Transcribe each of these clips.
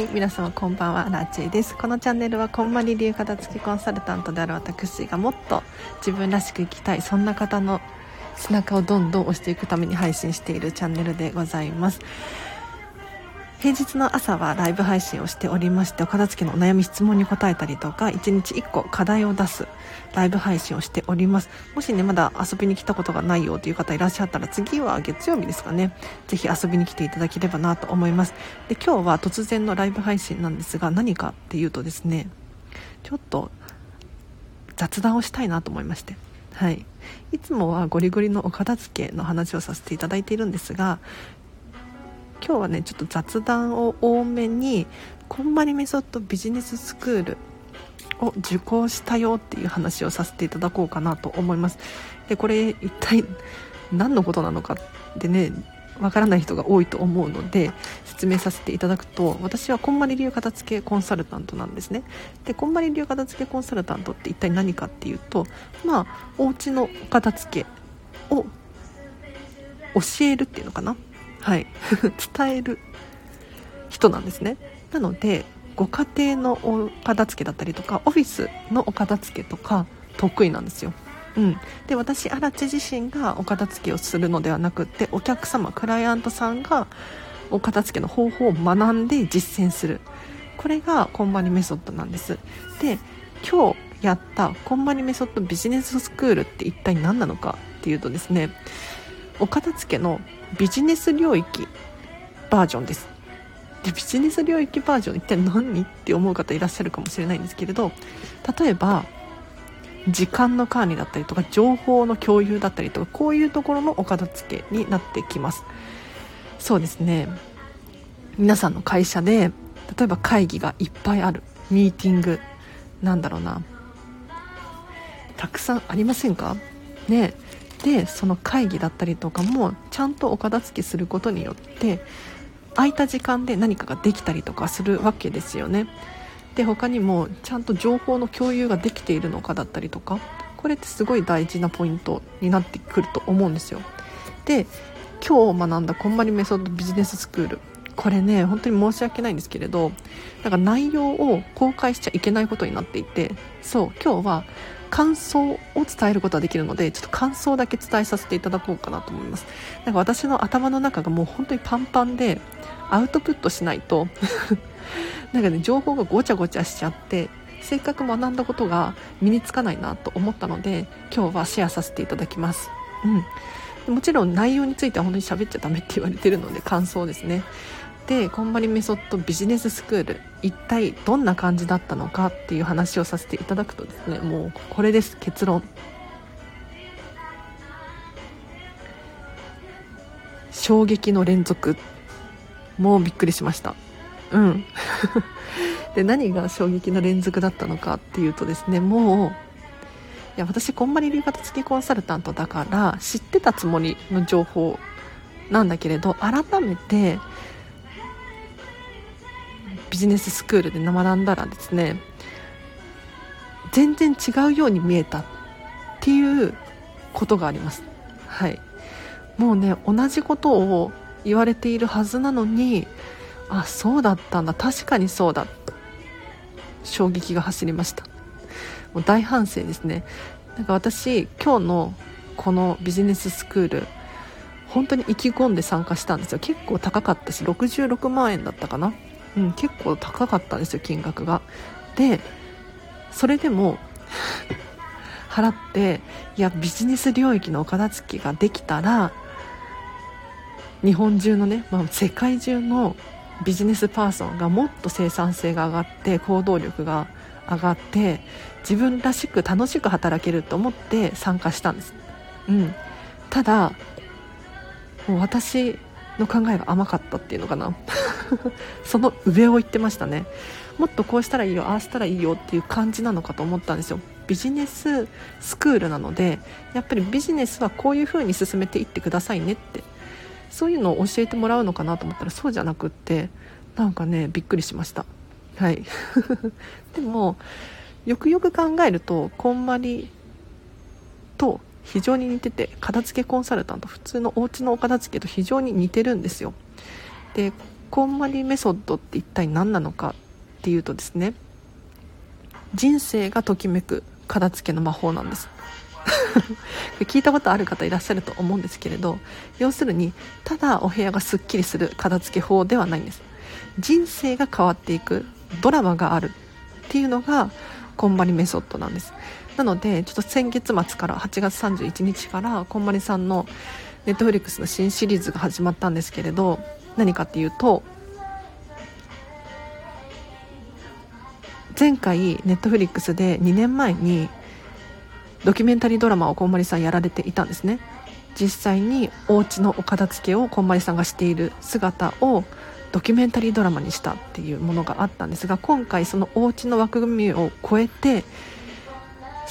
はい皆様こんばんはラチェです。このチャンネルはこんまり流片付きコンサルタントである私がもっと自分らしく生きたいそんな方の背中をどんどん押していくために配信しているチャンネルでございます。平日の朝はライブ配信をしておりましてお片付けのお悩み質問に答えたりとか1日1個課題を出すライブ配信をしております。もしねまだ遊びに来たことがないよという方いらっしゃったら次は月曜日ですかね。ぜひ遊びに来ていただければなと思います。で今日は突然のライブ配信なんですが何かっていうとですねちょっと雑談をしたいなと思いまして。はい、いつもはゴリゴリのお片付けの話をさせていただいているんですが今日はねちょっと雑談を多めにこんまりメソッドビジネススクールを受講したよっていう話をさせていただこうかなと思います。でこれ一体何のことなのかってねわからない人が多いと思うので説明させていただくと私はこんまり流片付けコンサルタントなんですね。でこんまり流片付けコンサルタントって一体何かっていうとまあお家の片付けを教えるっていうのかな。はい。伝える人なんですね。なのでご家庭のお片付けだったりとかオフィスのお片付けとか得意なんですよ。うん、で私荒地自身がお片付けをするのではなくってお客様クライアントさんがお片付けの方法を学んで実践する。これがコンバニメソッドなんです。で今日やったコンバニメソッドビジネススクールって一体何なのかっていうとですねお片付けのビジネス領域バージョンです。でビジネス領域バージョン一体何って思う方いらっしゃるかもしれないんですけれど例えば時間の管理だったりとか情報の共有だったりとかこういうところのお片付けになってきます。そうですね。皆さんの会社で例えば会議がいっぱいある。ミーティング。なんだろうな。たくさんありませんか？ね。でその会議だったりとかもちゃんとお片付けすることによって空いた時間で何かができたりとかするわけですよね。で他にもちゃんと情報の共有ができているのかだったりとかこれってすごい大事なポイントになってくると思うんですよ。で今日学んだこんまりメソッドビジネススクール。これね本当に申し訳ないんですけれどなんか内容を公開しちゃいけないことになっていてそう今日は感想を伝えることはできるのでちょっと感想だけ伝えさせていただこうかなと思います。なんか私の頭の中がもう本当にパンパンでアウトプットしないと なんかね情報がごちゃごちゃしちゃってせっかく学んだことが身につかないなと思ったので今日はシェアさせていただきます。うん。もちろん内容については本当に喋っちゃダメって言われてるので感想ですね。でこんまりメソッドビジネススクール一体どんな感じだったのかっていう話をさせていただくとですねもうこれです結論。衝撃の連続。もうびっくりしました。うん。で何が衝撃の連続だったのかっていうとですねもういや私こんまり流型付きコンサルタントだから知ってたつもりの情報なんだけれど改めてジネススクールで学んだらですね。全然違うように見えたっていうことがあります。はい。もうね同じことを言われているはずなのにあそうだったんだ。確かにそうだ。衝撃が走りました。もう大反省ですね。なんか私今日のこのビジネススクール本当に意気込んで参加したんですよ。結構高かったし66万円だったかな。うん、結構高かったんですよ金額が。でそれでも 払っていやビジネス領域のお片付けができたら日本中のね、まあ、世界中のビジネスパーソンがもっと生産性が上がって行動力が上がって自分らしく楽しく働けると思って参加したんです、うん、ただもう私の考えが甘かったっていうのかな。その上を言ってましたね。もっとこうしたらいいよああしたらいいよっていう感じなのかと思ったんですよ。ビジネススクールなのでやっぱりビジネスはこういう風に進めていってくださいねって。そういうのを教えてもらうのかなと思ったらそうじゃなくってなんかねびっくりしました。はい。でもよくよく考えるとこんまりと非常に似てて片付けコンサルタント普通のお家のお片付けと非常に似てるんですよ。でこんまりメソッドって一体何なのかっていうとですね人生がときめく片付けの魔法なんです。聞いたことある方いらっしゃると思うんですけれど要するにただお部屋がすっきりする片付け法ではないんです。人生が変わっていくドラマがあるっていうのがこんまりメソッドなんです。なのでちょっと先月末から8月31日からこんまりさんのネットフリックスの新シリーズが始まったんですけれど何かっていうと前回ネットフリックスで2年前にドキュメンタリードラマをこんまりさんやられていたんですね。実際にお家のお片付けをこんまりさんがしている姿をドキュメンタリードラマにしたっていうものがあったんですが今回そのお家の枠組みを超えて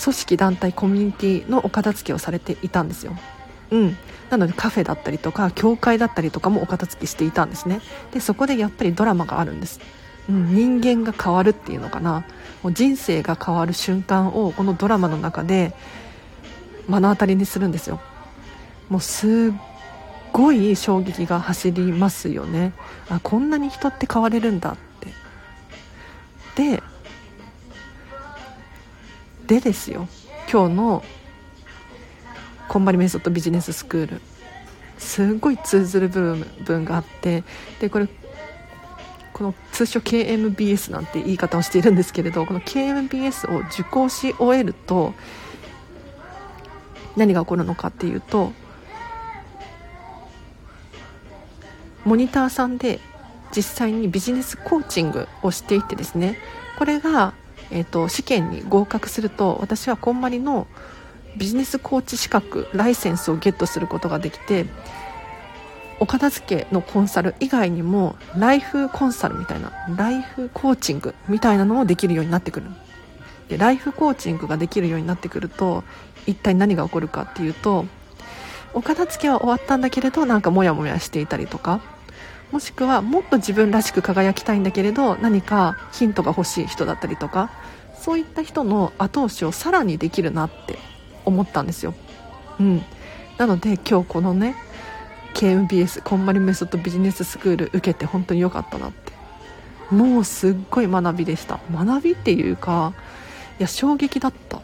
組織団体コミュニティのお片付けをされていたんですよ。うん。なのでカフェだったりとか教会だったりとかもお片付けしていたんですね。でそこでやっぱりドラマがあるんです、うん、人間が変わるっていうのかな。もう人生が変わる瞬間をこのドラマの中で目の当たりにするんですよ。もうすっごい衝撃が走りますよね。あこんなに人って変われるんだって。ででですよ。今日のこんまりメソッドビジネススクール。すごい通ずる部分があってでこれこの通称 KMBS なんて言い方をしているんですけれどこの KMBS を受講し終えると何が起こるのかっていうとモニターさんで実際にビジネスコーチングをしていてですねこれが、えーと、試験に合格すると私はこんまりのビジネスコーチ資格ライセンスをゲットすることができてお片付けのコンサル以外にもライフコンサルみたいなライフコーチングみたいなのもできるようになってくる。でライフコーチングができるようになってくると一体何が起こるかっていうとお片付けは終わったんだけれどなんかモヤモヤしていたりとかもしくはもっと自分らしく輝きたいんだけれど何かヒントが欲しい人だったりとかそういった人の後押しをさらにできるなって思ったんですよ。うん、なので今日このね KMBS こんまりメソッドビジネススクール受けて本当に良かったなって。もうすっごい学びでした。学びっていうかいや衝撃だった。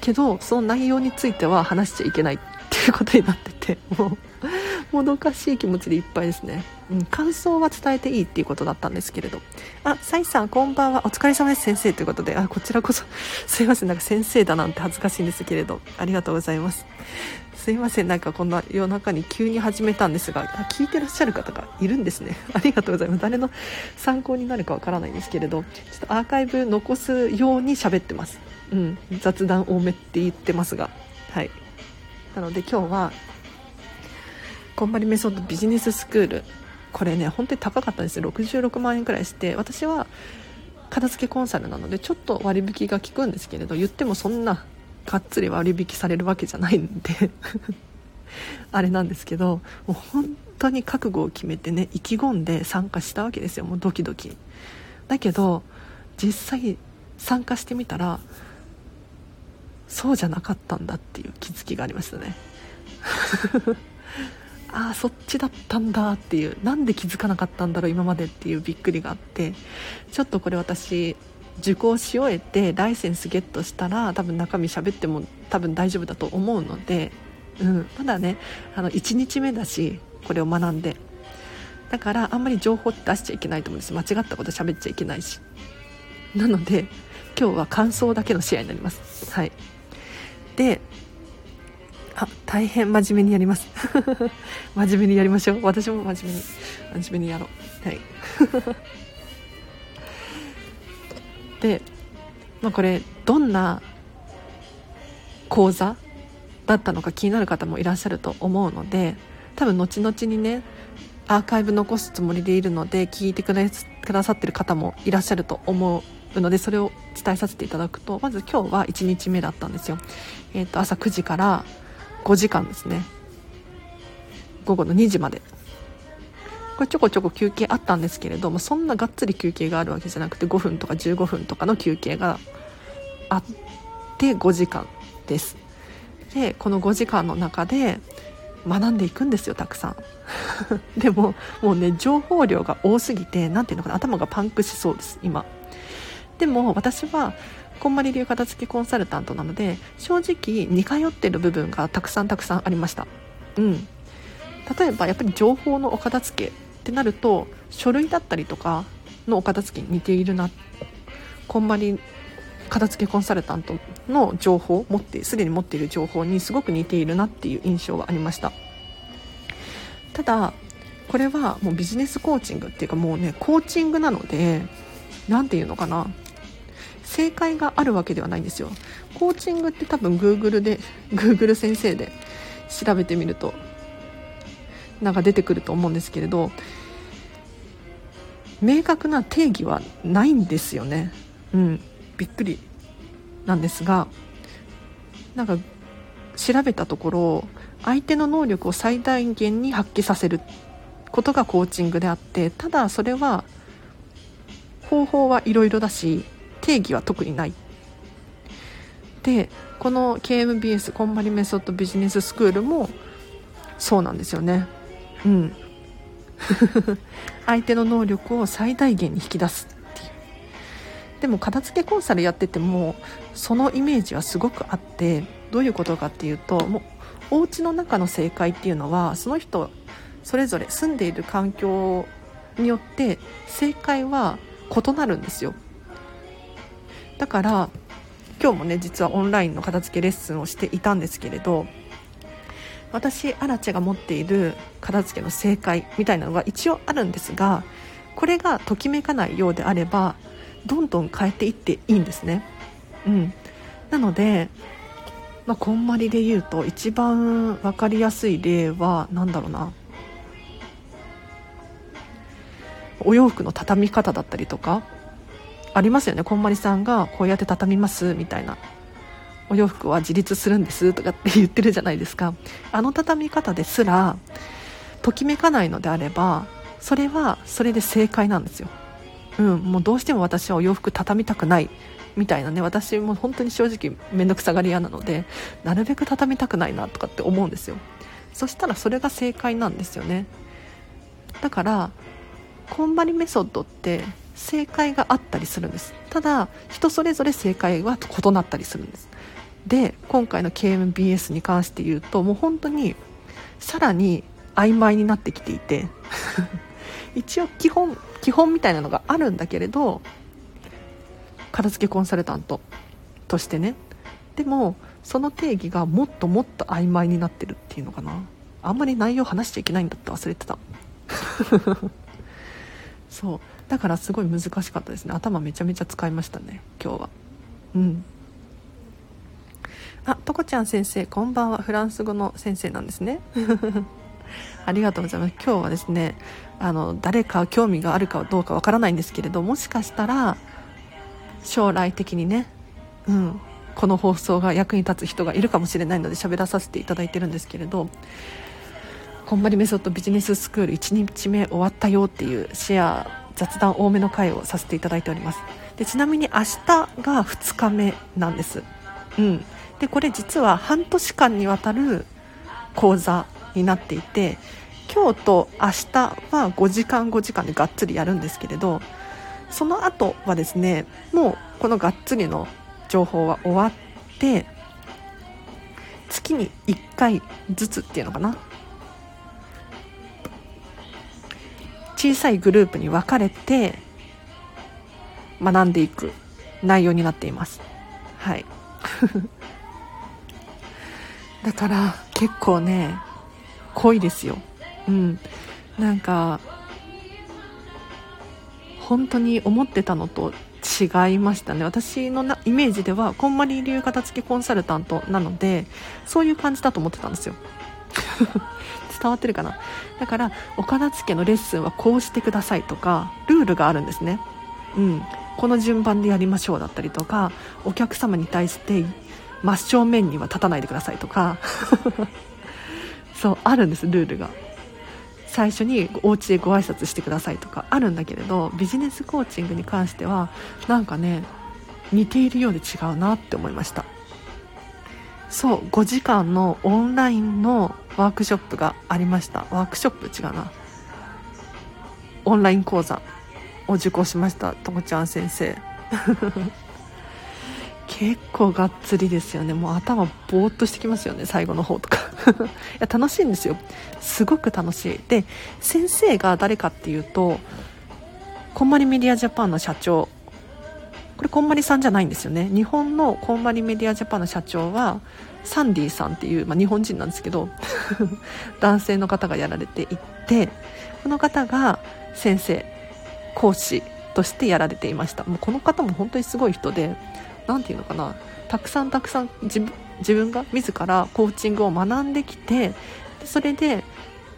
けどその内容については話しちゃいけないっていうことになっててもうもどかしい気持ちでいっぱいですね、うん、感想は伝えていいっていうことだったんですけれど。あサイさんこんばんは。お疲れ様です先生ということで。あこちらこそ。すいません。なんか先生だなんて恥ずかしいんですけれど。ありがとうございます。すいません。なんかこんな夜中に急に始めたんですが。聞いてらっしゃる方がいるんですね。ありがとうございます。誰の参考になるかわからないんですけれど。ちょっとアーカイブ残すように喋ってます。うん。雑談多めって言ってますが。はい。なので今日はこんまりメソッドビジネススクール。これね本当に高かったんです66万円くらいして。私は片付けコンサルなのでちょっと割引が効くんですけれど言ってもそんながっつり割引されるわけじゃないんで。あれなんですけどもう本当に覚悟を決めてね意気込んで参加したわけですよ。もうドキドキ。だけど実際参加してみたらそうじゃなかったんだっていう気づきがありましたね。ああそっちだったんだっていうなんで気づかなかったんだろう今までっていうびっくりがあってちょっとこれ私受講し終えてライセンスゲットしたら多分中身喋っても多分大丈夫だと思うので、うん、まだねあの1日目だしこれを学んで。だからあんまり情報って出しちゃいけないと思うんです。間違ったこと喋っちゃいけないし。なので今日は感想だけの試合になります。はい。であ大変真面目にやります。真面目にやりましょう。私も真面目に。真面目にやろう。はい。で、まあ、これどんな講座だったのか気になる方もいらっしゃると思うので多分後々にねアーカイブ残すつもりでいるので聞いてくださってる方もいらっしゃると思うのでそれを伝えさせていただくとまず今日は1日目だったんですよ、えー、と朝9時から5時間ですね。午後の2時まで。これちょこちょこ休憩あったんですけれどもそんながっつり休憩があるわけじゃなくて5分とか15分とかの休憩があって5時間です。でこの5時間の中で学んでいくんですよたくさん。でももうね情報量が多すぎて何ていうのかな頭がパンクしそうです今。でも私はこんまり流片付けコンサルタントなので正直似通ってる部分がたくさんたくさんありました。うん。例えばやっぱり情報のお片付けってなると書類だったりとかのお片付けに似ているな。こんまり片付けコンサルタントの情報持ってすでに持っている情報にすごく似ているなっていう印象はありました。ただこれはもうビジネスコーチングっていうかもうねコーチングなので何て言うのかな。正解があるわけではないんですよ。コーチングって多分 Google で Google 先生で調べてみるとなんか出てくると思うんですけれど明確な定義はないんですよね。うん。びっくりなんですがなんか調べたところ相手の能力を最大限に発揮させることがコーチングであってただそれは方法はいろいろだし定義は特にない。でこの KMBS こんまりメソッドビジネススクールもそうなんですよね。うん。相手の能力を最大限に引き出すっていう。でも片付けコンサルやっててもそのイメージはすごくあってどういうことかっていうともうお家の中の正解っていうのはその人それぞれ住んでいる環境によって正解は異なるんですよ。だから今日もね実はオンラインの片付けレッスンをしていたんですけれど私アラチェが持っている片付けの正解みたいなのが一応あるんですがこれがときめかないようであればどんどん変えていっていいんですね。うん、なので、まあ、こんまりで言うと一番分かりやすい例は何だろうなお洋服の畳み方だったりとかありますよね。こんまりさんがこうやって畳みますみたいな。お洋服は自立するんですとかって言ってるじゃないですか。あの畳み方ですらときめかないのであればそれはそれで正解なんですよ。うん、もうどうしても私はお洋服畳みたくないみたいなね。私も本当に正直面倒くさがり屋なのでなるべく畳みたくないなとかって思うんですよ。そしたらそれが正解なんですよね。だからこんばりメソッドって正解があったりするんです。ただ人それぞれ正解は異なったりするんです。で今回の KMBS に関して言うともう本当にさらに曖昧になってきていて 一応基本基本みたいなのがあるんだけれど片付けコンサルタントとしてね。でもその定義がもっともっと曖昧になってるっていうのかな。あんまり内容話しちゃいけないんだって忘れてた。そう。だからすごい難しかったですね。頭めちゃめちゃ使いましたね今日は。うん。あとこちゃん先生こんばんは。フランス語の先生なんですね。ありがとうございます。今日はですねあの誰か興味があるかどうかわからないんですけれどもしかしたら将来的にね、うん、この放送が役に立つ人がいるかもしれないので喋らさせていただいてるんですけれどこんまりメソッドビジネススクール1日目終わったよっていうシェア雑談多めの回をさせていただいております。でちなみに明日が2日目なんです、うん、でこれ実は半年間にわたる講座になっていて今日と明日は5時間5時間でがっつりやるんですけれどその後はですねもうこのがっつりの情報は終わって月に1回ずつっていうのかな小さいグループに分かれて学んでいく内容になっています。はい。だから結構ね濃いですよ。うん。なんか本当に思ってたのと違いましたね。私のなイメージではこんまり流片付けコンサルタントなのでそういう感じだと思ってたんですよ。伝わってるかな？だからお片付けのレッスンはこうしてくださいとかルールがあるんですね。うん。この順番でやりましょうだったりとかお客様に対して真正面には立たないでくださいとか。そうあるんですルールが。最初にお家でご挨拶してくださいとかあるんだけれどビジネスコーチングに関してはなんかね似ているようで違うなって思いました。そう5時間のオンラインのワークショップがありました。ワークショップ違うな。オンライン講座を受講しましたともちゃん先生。結構がっつりですよね。もう頭ぼーっとしてきますよね最後の方とか。いや楽しいんですよ。すごく楽しい。で先生が誰かっていうとこんまりメディアジャパンの社長。これこんまりさんじゃないんですよね。日本のこんまりメディアジャパンの社長はサンディさんっていう、まあ、日本人なんですけど 男性の方がやられていてこの方が先生講師としてやられていました。もうこの方も本当にすごい人で何て言うのかなたくさんたくさん自分が自らコーチングを学んできてそれで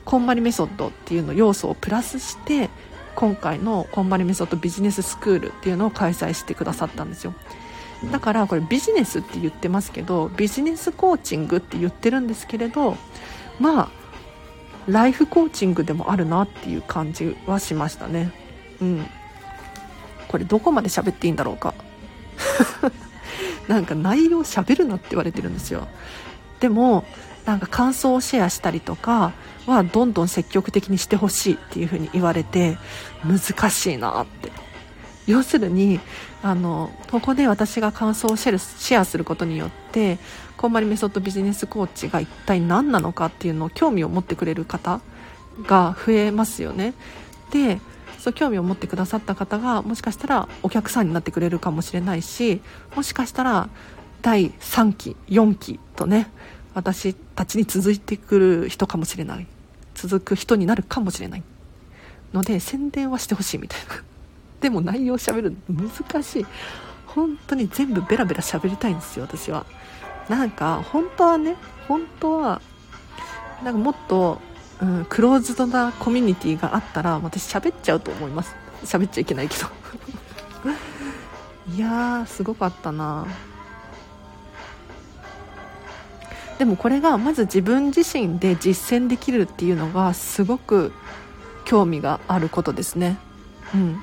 こんまりメソッドっていうの要素をプラスして今回のこんまりメソッドビジネススクールっていうのを開催してくださったんですよ。だからこれビジネスって言ってますけどビジネスコーチングって言ってるんですけれどまあライフコーチングでもあるなっていう感じはしましたね。うん。これどこまで喋っていいんだろうか。なんか内容喋るなって言われてるんですよ。でもなんか感想をシェアしたりとかはどんどん積極的にしてほしいっていう風に言われて難しいなって。要するにあのここで私が感想をシェアすることによってこんまりメソッドビジネスコーチが一体何なのかっていうのを興味を持ってくれる方が増えますよね。でそう興味を持ってくださった方がもしかしたらお客さんになってくれるかもしれないしもしかしたら第3期4期とね私たちに続いてくる人かもしれない。続く人になるかもしれない。ので宣伝はしてほしいみたいな。でも内容しゃべるの難しい。本当に全部ベラベラ喋りたいんですよ私は。なんか本当はね本当はなんかもっとうん、クローズドなコミュニティがあったら私喋っちゃうと思います。喋っちゃいけないけど。いやーすごかったな。でもこれがまず自分自身で実践できるっていうのがすごく興味があることですね。うん。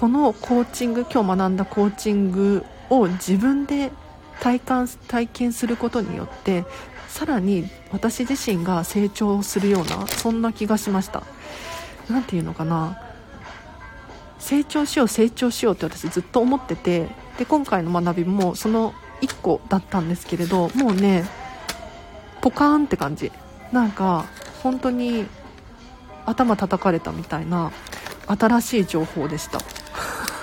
このコーチング今日学んだコーチングを自分で体感体験することによってさらに私自身が成長するようなそんな気がしました。何て言うのかな。成長しよう成長しようって私ずっと思っててで今回の学びもその1個だったんですけれどもうねポカーンって感じ。なんか本当に頭叩かれたみたいな新しい情報でした。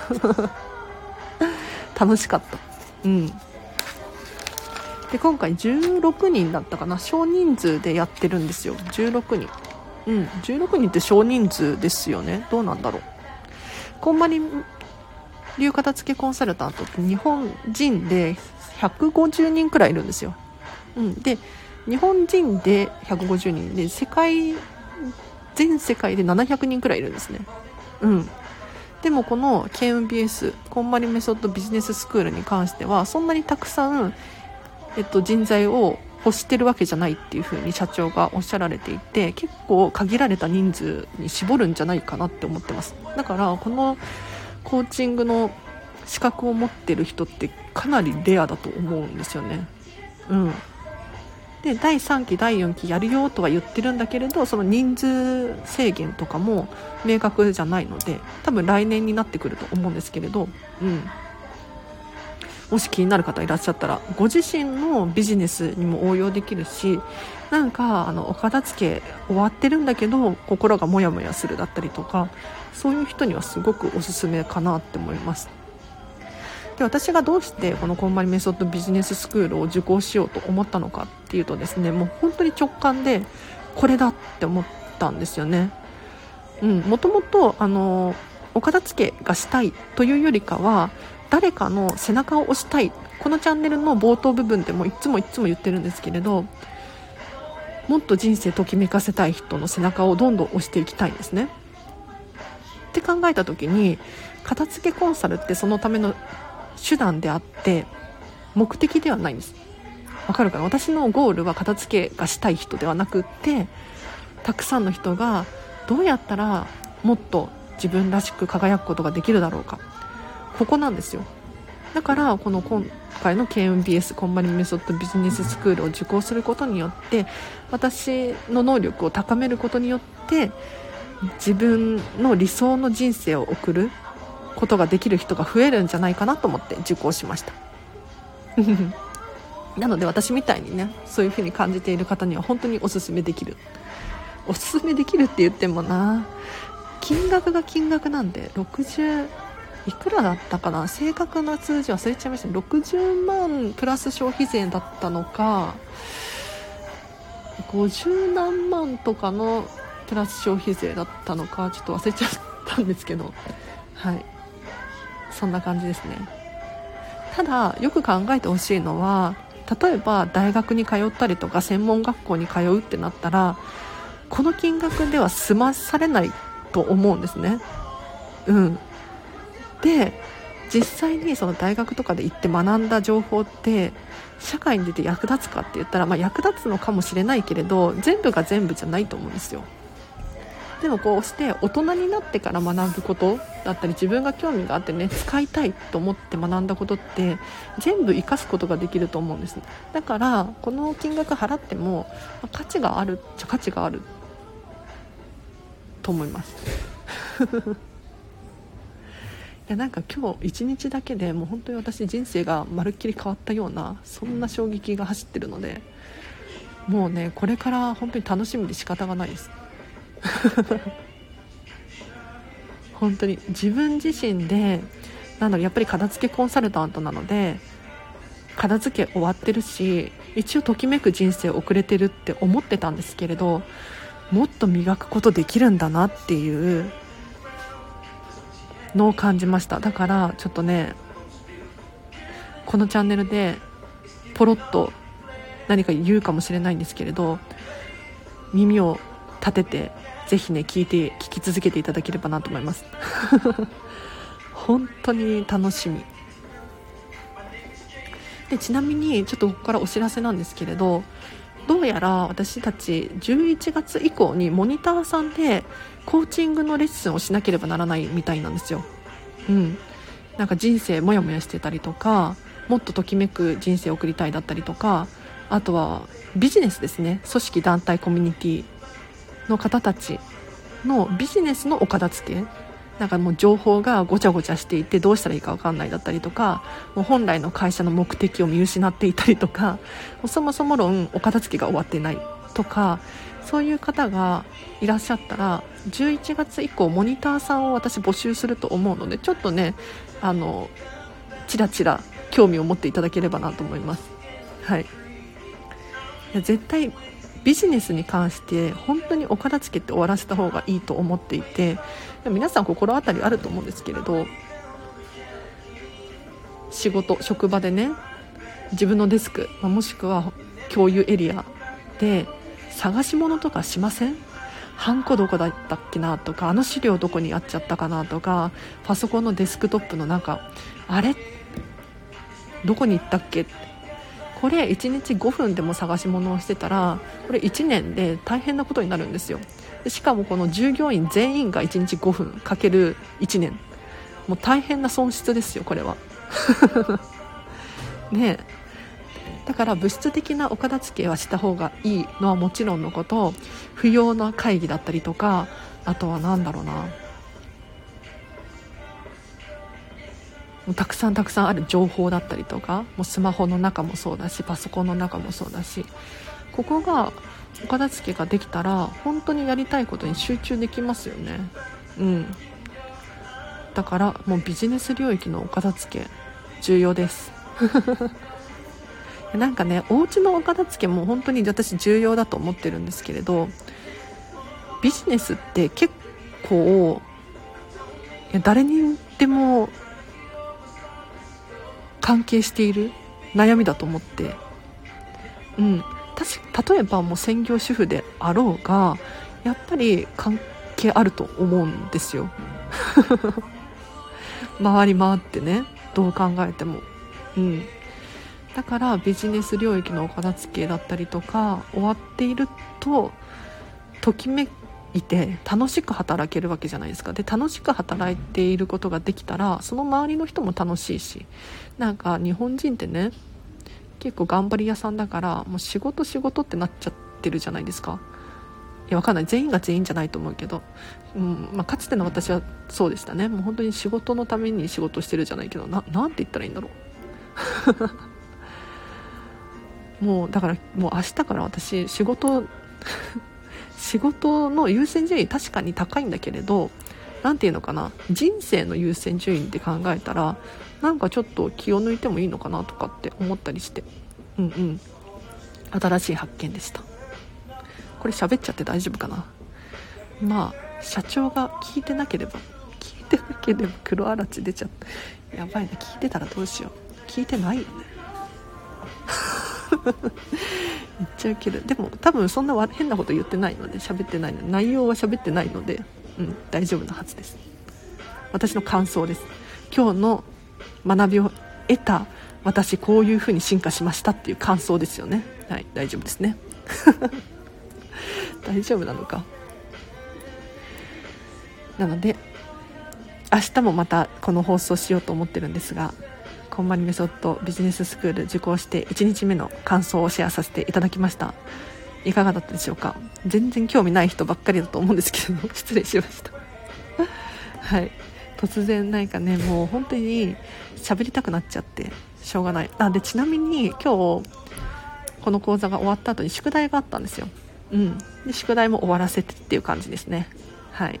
楽しかった。うん。で今回16人だったかな。少人数でやってるんですよ。16人。うん。16人って少人数ですよね。どうなんだろう。こんまり流片付けコンサルタントって日本人で150人くらいいるんですよ、うん、で日本人で150人。で世界全世界で700人くらいいるんですね。うん。でもこの KMBS こんまりメソッドビジネススクールに関してはそんなにたくさんえっと、人材を欲してるわけじゃないっていうふうに社長がおっしゃられていて結構限られた人数に絞るんじゃないかなって思ってます。だからこのコーチングの資格を持ってる人ってかなりレアだと思うんですよね。うん。で第3期第4期やるよとは言ってるんだけれどその人数制限とかも明確じゃないので多分来年になってくると思うんですけれどうん。もし気になる方いらっしゃったらご自身のビジネスにも応用できるしなんかあのお片付け終わってるんだけど心がモヤモヤするだったりとかそういう人にはすごくおすすめかなって思います。で私がどうしてこのこんまりメソッドビジネススクールを受講しようと思ったのかっていうとですねもう本当に直感でこれだって思ったんですよね。うんもともとあのお片付けがしたいというよりかは誰かの背中を押したい。このチャンネルの冒頭部分でもいつもいつも言ってるんですけれどもっと人生ときめかせたい人の背中をどんどん押していきたいんですね。って考えた時に片付けコンサルってそのための手段であって目的ではないんです。わかるかな？私のゴールは片付けがしたい人ではなくってたくさんの人がどうやったらもっと自分らしく輝くことができるだろうか。ここなんですよ。だからこの今回の KMBS コンマリメソッドビジネススクールを受講することによって私の能力を高めることによって自分の理想の人生を送ることができる人が増えるんじゃないかなと思って受講しました。なので私みたいにねそういう風に感じている方には本当におすすめできる。おすすめできるって言ってもな金額が金額なんで60いくらだったかな？正確な数字忘れちゃいました。60万プラス消費税だったのか50何万とかのプラス消費税だったのかちょっと忘れちゃったんですけど。はい。そんな感じですね。ただよく考えてほしいのは例えば大学に通ったりとか専門学校に通うってなったらこの金額では済まされないと思うんですね。うん。で実際にその大学とかで行って学んだ情報って社会に出て役立つかって言ったら、まあ、役立つのかもしれないけれど全部が全部じゃないと思うんですよ。でもこうして大人になってから学ぶことだったり自分が興味があってね使いたいと思って学んだことって全部生かすことができると思うんですだからこの金額払っても価値があるっちゃ価値があると思います。いやなんか今日一日だけでもう本当に私人生がまるっきり変わったようなそんな衝撃が走ってるのでもうねこれから本当に楽しみで仕方がないです。本当に自分自身でなんだろうやっぱり片付けコンサルタントなので片付け終わってるし一応ときめく人生を送れてるって思ってたんですけれどもっと磨くことできるんだなっていうのを感じました。だからちょっとねこのチャンネルでポロッと何か言うかもしれないんですけれど耳を立ててぜひね聞いて聞き続けていただければなと思います 本当に楽しみでちなみにちょっとここからお知らせなんですけれどどうやら私たち11月以降にモニターさんでコーチングのレッスンをしなければならないみたいなんですよ。うん。なんか人生モヤモヤしてたりとか、もっとときめく人生を送りたいだったりとか、あとはビジネスですね。組織、団体、コミュニティの方たちのビジネスのお片付け。なんかもう情報がごちゃごちゃしていてどうしたらいいか分かんないだったりとかもう本来の会社の目的を見失っていたりとかそもそも論お片付けが終わってないとかそういう方がいらっしゃったら11月以降モニターさんを私募集すると思うのでちょっとねあのちらちら興味を持っていただければなと思いますはい絶対ビジネスに関して本当にお片付けって終わらせた方がいいと思っていて皆さん心当たりあると思うんですけれど仕事職場でね自分のデスクもしくは共有エリアで探し物とかしません？ハンコどこだったっけなとかあの資料どこにあっちゃったかなとかパソコンのデスクトップの中あれ？どこに行ったっけ？これ1日5分でも探し物をしてたらこれ1年で大変なことになるんですよ。でしかもこの従業員全員が1日5分かける1年。もう大変な損失ですよこれは。ねえ。だから物質的なお片付けはした方がいいのはもちろんのこと不要な会議だったりとかあとは何だろうな。もうたくさんたくさんある情報だったりとかもうスマホの中もそうだしパソコンの中もそうだしここがお片付けができたら本当にやりたいことに集中できますよね。うん。だからもうビジネス領域のお片付け重要です。なんかねお家のお片付けも本当に私重要だと思ってるんですけれどビジネスって結構いや誰にでも関係している悩みだと思ってうん例えばもう専業主婦であろうがやっぱり関係あると思うんですよ。回り回ってねどう考えても。うん。だからビジネス領域のお片付けだったりとか終わっているとときめいて楽しく働けるわけじゃないですか。で楽しく働いていることができたらその周りの人も楽しいしなんか日本人ってね結構頑張り屋さんだからもう仕事仕事ってなっちゃってるじゃないですか。いやわかんない。全員が全員じゃないと思うけど、うんまあ、かつての私はそうでしたね。もう本当に仕事のために仕事してるじゃないけどななんて言ったらいいんだろう。もうだからもう明日から私仕事仕事の優先順位確かに高いんだけれど何て言うのかな人生の優先順位って考えたらなんかちょっと気を抜いてもいいのかなとかって思ったりして。うんうん。新しい発見でした。これ喋っちゃって大丈夫かな？まあ社長が聞いてなければ聞いてなければ黒あらち出ちゃったやばいね。聞いてたらどうしよう。聞いてないよね。めっちゃウケる。でも多分そんな変なこと言ってないので喋ってないの。で内容は喋ってないのでうん大丈夫なはずです。私の感想です。今日の学びを得た私こういう風に進化しましたっていう感想ですよね。はい大丈夫ですね。大丈夫なのか。なので明日もまたこの放送しようと思ってるんですがこんまりメソッドビジネススクール受講して1日目の感想をシェアさせていただきました。いかがだったでしょうか？全然興味ない人ばっかりだと思うんですけど 失礼しました。はい。突然なんかねもう本当に喋りたくなっちゃってしょうがない。あでちなみに今日この講座が終わった後に宿題があったんですよ。うん。で宿題も終わらせてっていう感じですね。はい。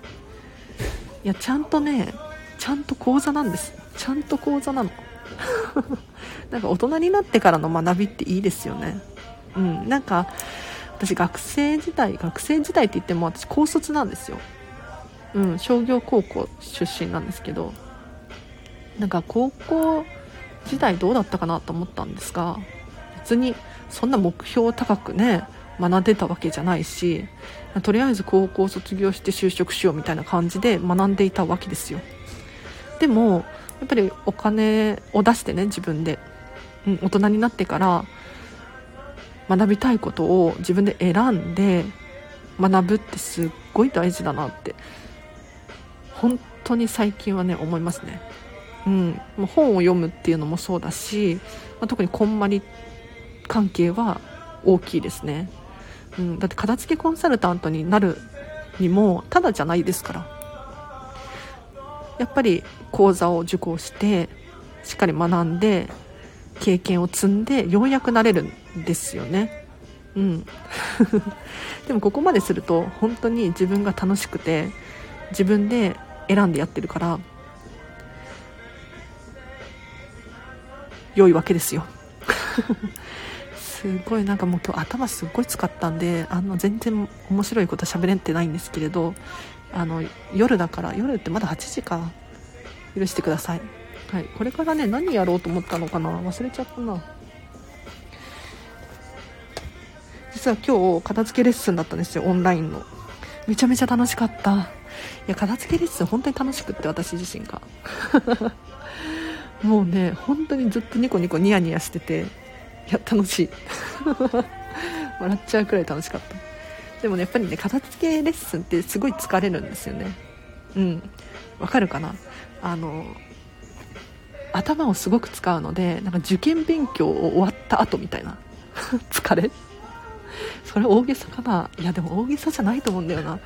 いやちゃんとねちゃんと講座なんです。ちゃんと講座なの。なんか大人になってからの学びっていいですよね。うん。なんか私学生時代学生時代って言っても私高卒なんですよ。うん。商業高校出身なんですけどなんか高校時代どうだったかなと思ったんですが別にそんな目標高くね学んでたわけじゃないしとりあえず高校卒業して就職しようみたいな感じで学んでいたわけですよ。でもやっぱりお金を出してね自分で、うん、大人になってから学びたいことを自分で選んで学ぶってすっごい大事だなって。本当に最近はね思いますね。うん、もう本を読むっていうのもそうだし、まあ、特にこんまり関係は大きいですね、うん、だって片付けコンサルタントになるにもただじゃないですから。やっぱり講座を受講してしっかり学んで経験を積んでようやくなれるんですよね。うん。でもここまですると本当に自分が楽しくて自分で選んでやってるから良いわけですよ。すごいなんかもう今日頭すっごい使ったんであの全然面白いこと喋れてないんですけれどあの夜だから夜ってまだ8時か。許してください、はい、これからね何やろうと思ったのかな？忘れちゃったな。実は今日片付けレッスンだったんですよオンラインの。めちゃめちゃ楽しかった。いや片付けレッスン本当に楽しくって私自身が。もうね本当にずっとニコニコニヤニヤしてていや楽しい。笑っちゃうくらい楽しかった。でもねやっぱりね片付けレッスンってすごい疲れるんですよね。うん。わかるかな？あの頭をすごく使うのでなんか受験勉強を終わった後みたいな。疲れ。それ大げさかな。いやでも大げさじゃないと思うんだよな。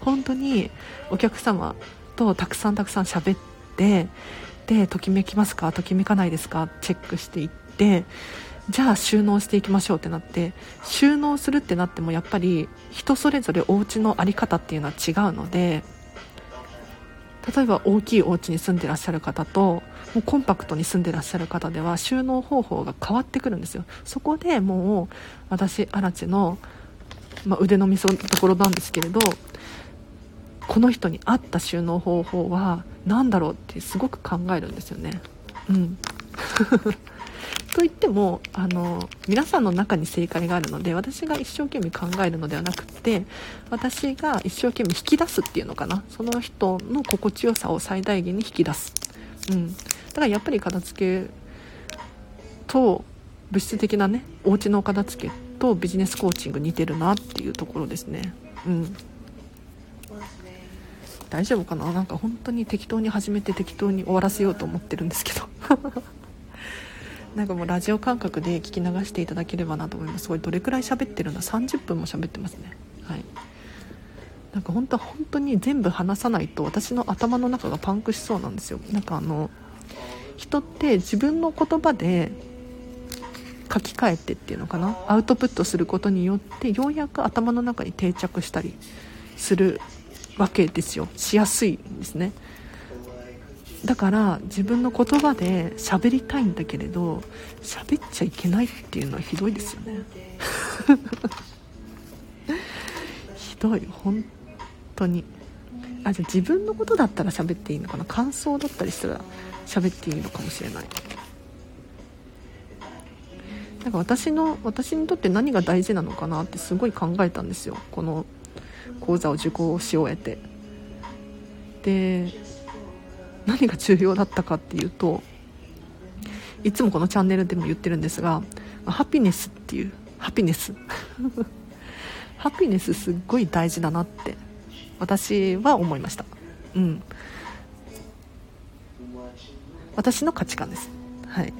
本当にお客様とたくさんたくさん喋ってでときめきますか？ときめかないですか？チェックしていってじゃあ収納していきましょうってなって収納するってなってもやっぱり人それぞれお家の在り方っていうのは違うので例えば大きいお家に住んでらっしゃる方ともうコンパクトに住んでらっしゃる方では収納方法が変わってくるんですよそこでもう私荒地の、まあ、腕のみそのところなんですけれどこの人に合った収納方法は何だろうってすごく考えるんですよね。うんといってもあの皆さんの中に正解があるので私が一生懸命考えるのではなくて私が一生懸命引き出すっていうのかな。その人の心地よさを最大限に引き出す、うん、だからやっぱり片付けと物質的なねお家の片付けとビジネスコーチング似てるなっていうところですね。うん。大丈夫かな？なんか本当に適当に始めて適当に終わらせようと思ってるんですけどなんかもうラジオ感覚で聞き流していただければなと思います。これどれくらい喋ってるんだ？30分も喋ってますね。はい。なんか本当は本当に全部話さないと私の頭の中がパンクしそうなんですよ。なんかあの人って自分の言葉で書き換えてっていうのかな？アウトプットすることによってようやく頭の中に定着したりするわけですよ。しやすいんですね。だから自分の言葉で喋りたいんだけれど喋っちゃいけないっていうのはひどいですよね。ひどい本当に。あじゃあ自分のことだったら喋っていいのかな？感想だったりしたら喋っていいのかもしれない。なんか私の私にとって何が大事なのかなってすごい考えたんですよ。この講座を受講し終えて。で何が重要だったかっていうといつもこのチャンネルでも言ってるんですがハピネスっていうハピネス。ハピネスすっごい大事だなって私は思いました。うん。私の価値観です。はい。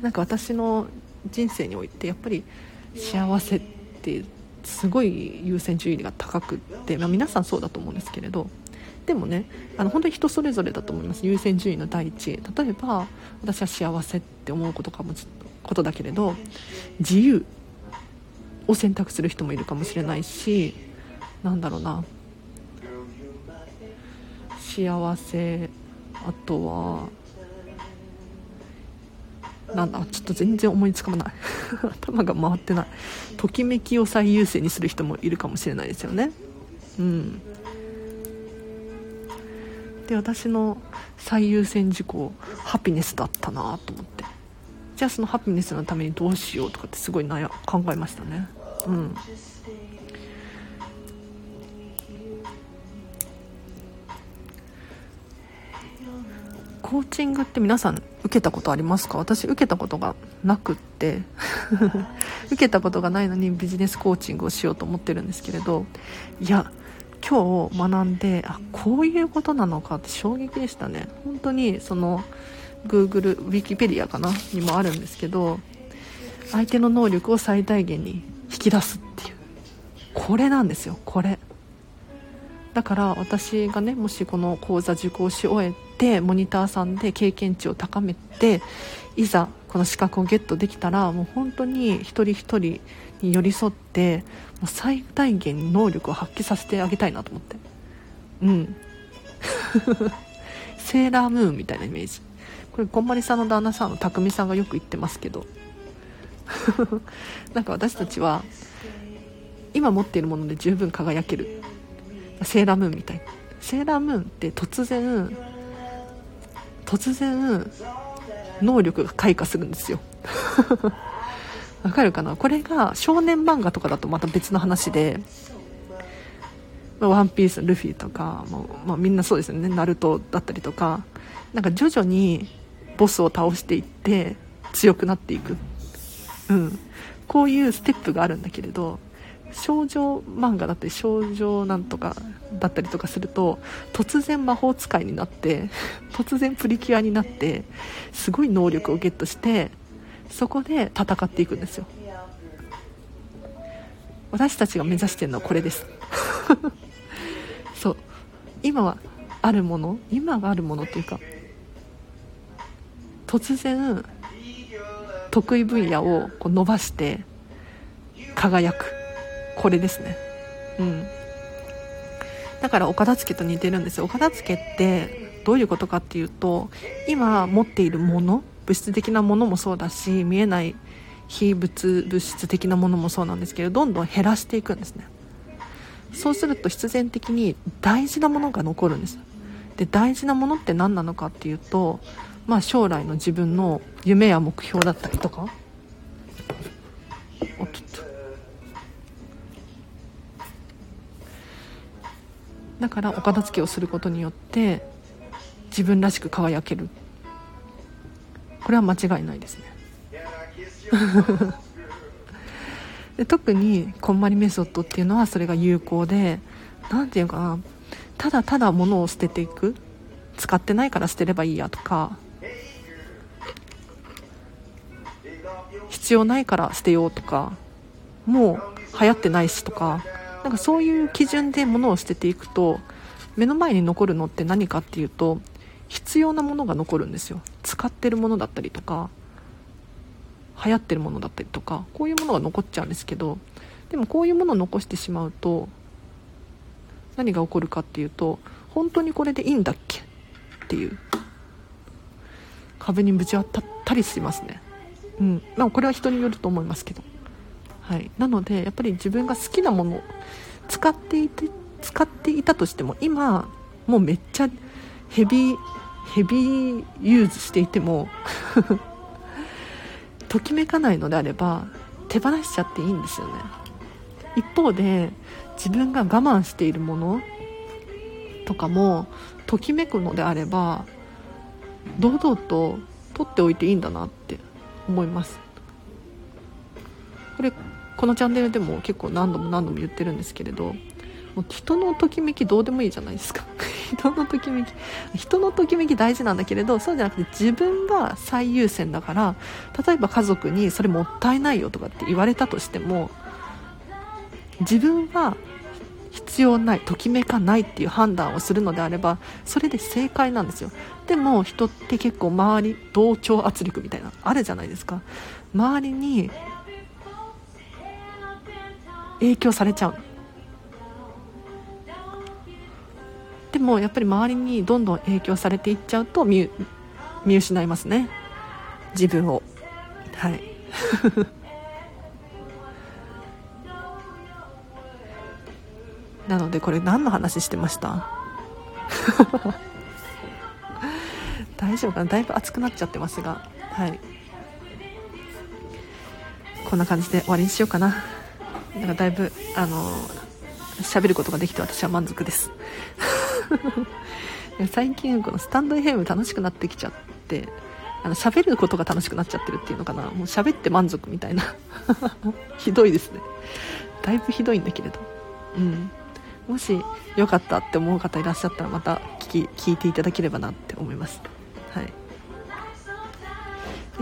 なんか私の人生においてやっぱり幸せってすごい優先順位が高くって、まあ、皆さんそうだと思うんですけれどでもねあの本当に人それぞれだと思います。優先順位の第一例えば私は幸せって思うことかもことだけれど自由を選択する人もいるかもしれないしなんだろうな。幸せあとはなんだちょっと全然思いつかない。頭が回ってない。ときめきを最優先にする人もいるかもしれないですよね。うん。で私の最優先事項ハピネスだったなと思って。じゃあそのハピネスのためにどうしようとかってすごい悩考えましたね。うん。コーチングって皆さん受けたことありますか？私受けたことがなくって。受けたことがないのにビジネスコーチングをしようと思ってるんですけれど。いや今日学んであこういうことなのかって衝撃でしたね。本当にその Google ウィキペディアかな？にもあるんですけど相手の能力を最大限に引き出すっていう。これなんですよこれ。だから私がねもしこの講座受講し終えてモニターさんで経験値を高めていざこの資格をゲットできたらもう本当に一人一人に寄り添って最大限能力を発揮させてあげたいなと思って。うん。セーラームーンみたいなイメージ。これこんまりさんの旦那さんの匠さんがよく言ってますけど。なんか私たちは今持っているもので十分輝ける。セーラームーンみたい。セーラームーンって突然突然能力が開花するんですよ。わかるかな？これが少年漫画とかだとまた別の話で「ワンピースルフィとかもう、まあ、みんなそうですよね。ナルトだったりとか。なんか徐々にボスを倒していって強くなっていく、うん、こういうステップがあるんだけれど少女漫画だったり少女なんとかだったりとかすると突然魔法使いになって突然プリキュアになってすごい能力をゲットしてそこで戦っていくんですよ。私たちが目指してるのはこれです。そう。今はあるもの今があるものっていうか突然得意分野をこう伸ばして輝く。これですね。うん。だからお片付けと似てるんですよ。お片付けってどういうことかっていうと今持っているもの物質的なものもそうだし見えない非物物質的なものもそうなんですけどどんどん減らしていくんですね。そうすると必然的に大事なものが残るんです。で大事なものって何なのかっていうとまあ将来の自分の夢や目標だったりとか。おっとっと。だからお片付けをすることによって自分らしく輝ける。これは間違いないですね。で特にこんまりメソッドっていうのはそれが有効で何て言うかな。ただただ物を捨てていく。使ってないから捨てればいいやとか。必要ないから捨てようとか。もう流行ってないしとか。なんかそういう基準で物を捨てていくと目の前に残るのって何かっていうと必要なものが残るんですよ。使ってるものだったりとか流行ってるものだったりとかこういうものが残っちゃうんですけどでもこういうものを残してしまうと何が起こるかっていうと本当にこれでいいんだっけ？っていう。壁にぶち当たったりしますね。うん。まあこれは人によると思いますけど。はい。なのでやっぱり自分が好きなもの使っていて使っていたとしても今もうめっちゃヘビーヘビーユーズしていても ときめかないのであれば手放しちゃっていいんですよね。一方で自分が我慢しているものとかもときめくのであれば堂々と取っておいていいんだなって思います。これこのチャンネルでも結構何度も何度も言ってるんですけれどもう人のときめきどうでもいいじゃないですか。人のときめき。人のときめき大事なんだけれどそうじゃなくて自分が最優先だから例えば家族にそれもったいないよとかって言われたとしても自分は必要ないときめかないっていう判断をするのであればそれで正解なんですよ。でも人って結構周り同調圧力みたいなあるじゃないですか。周りに影響されちゃう。でもやっぱり周りにどんどん影響されていっちゃうと見失いますね。自分を。はい。なのでこれ何の話してました？大丈夫かな？だいぶ熱くなっちゃってますが。はい。こんな感じで終わりにしようかな。なんかだいぶあの喋ることができて私は満足です。最近このスタンド FM 楽しくなってきちゃってあの喋ることが楽しくなっちゃってるっていうのかな。もう喋って満足みたいな。ひどいですね。だいぶひどいんだけれど。うん。もしよかったって思う方いらっしゃったらまた聞き聞いていただければなって思います。はい。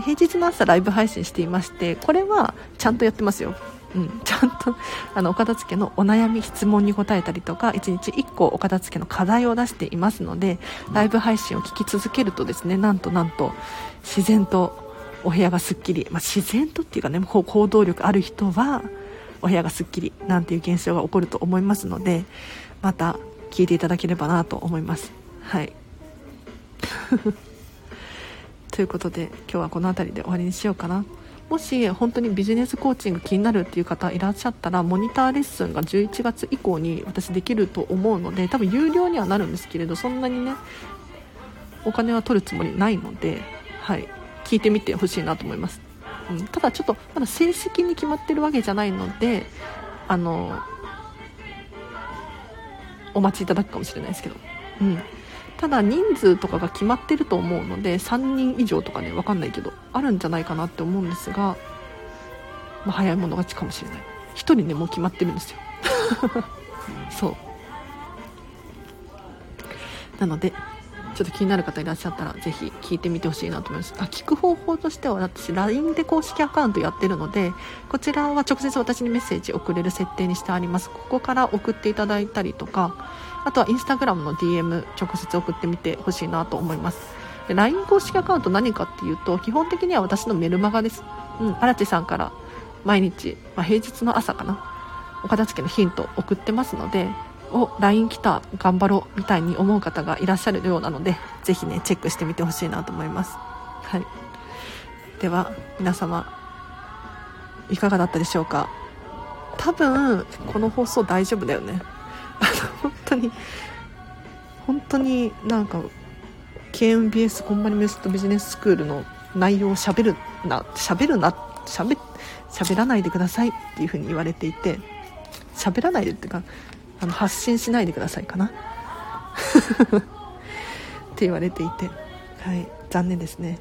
平日の朝ライブ配信していましてこれはちゃんとやってますよ。うん、ちゃんとあのお片付けのお悩み質問に答えたりとか1日1個お片付けの課題を出していますのでライブ配信を聞き続けるとですねなんとなんと自然とお部屋がすっきり、まあ、自然とっていうかね行動力ある人はお部屋がすっきりなんていう現象が起こると思いますのでまた聞いていただければなと思います。はい。ということで今日はこの辺りで終わりにしようかなもし本当にビジネスコーチング気になるっていう方いらっしゃったらモニターレッスンが11月以降に私できると思うので多分有料にはなるんですけれどそんなにねお金は取るつもりないので、はい、聞いてみてほしいなと思います、うん、ただちょっとまだ正式に決まってるわけじゃないのであのお待ちいただくかもしれないですけど、うん、ただ人数とかが決まってると思うので3人以上とかね分かんないけどあるんじゃないかなって思うんですが、まあ、早い者勝ちかもしれない。1人ねもう決まってるんですよ。そう。なのでちょっと気になる方いらっしゃったらぜひ聞いてみてほしいなと思います。あ聞く方法としては私 LINE で公式アカウントやってるのでこちらは直接私にメッセージ送れる設定にしてあります。ここから送っていただいたりとかあとはインスタグラムの DM 直接送ってみてほしいなと思います。LINE 公式アカウント何かっていうと基本的には私のメルマガです。うん荒地さんから毎日、まあ、平日の朝かなお片付けのヒント送ってますのでお LINE 来た。頑張ろう。みたいに思う方がいらっしゃるようなのでぜひねチェックしてみてほしいなと思います。はい。では皆様いかがだったでしょうか？多分この放送大丈夫だよね。あ の本当に本当になんか KMBS コンマニメストビジネススクールの内容をしゃべるな喋るなしゃべ喋らないでくださいっていう風に言われていて喋らないでっていうかあの発信しないでくださいかな。って言われていて。はい。残念ですね。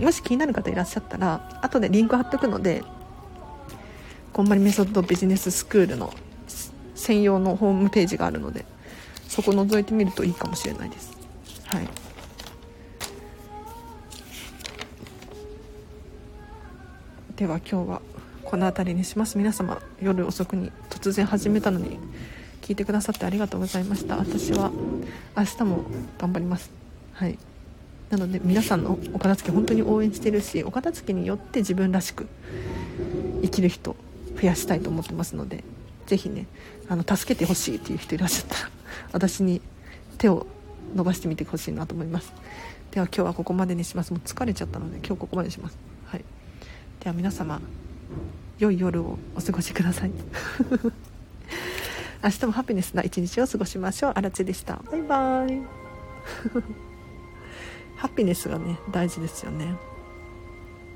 もし気になる方いらっしゃったら後でリンク貼っとくのでこんまりメソッドビジネススクールの専用のホームページがあるのでそこ覗いてみるといいかもしれないです。はい。では今日はこの辺りにします。皆様夜遅くに突然始めたのに聞いてくださってありがとうございました。私は明日も頑張ります。はい。なので皆さんのお片付け本当に応援してるしお片付けによって自分らしく生きる人増やしたいと思ってますのでぜひねあの助けてほしいっていう人いらっしゃったら 私に手を伸ばしてみてほしいなと思います。では今日はここまでにします。もう疲れちゃったので今日ここまでにします。はい。では皆様良い夜をお過ごしください。明日もハピネスな一日を過ごしましょう。あらちでした。バイバイ。ハピネスがね大事ですよね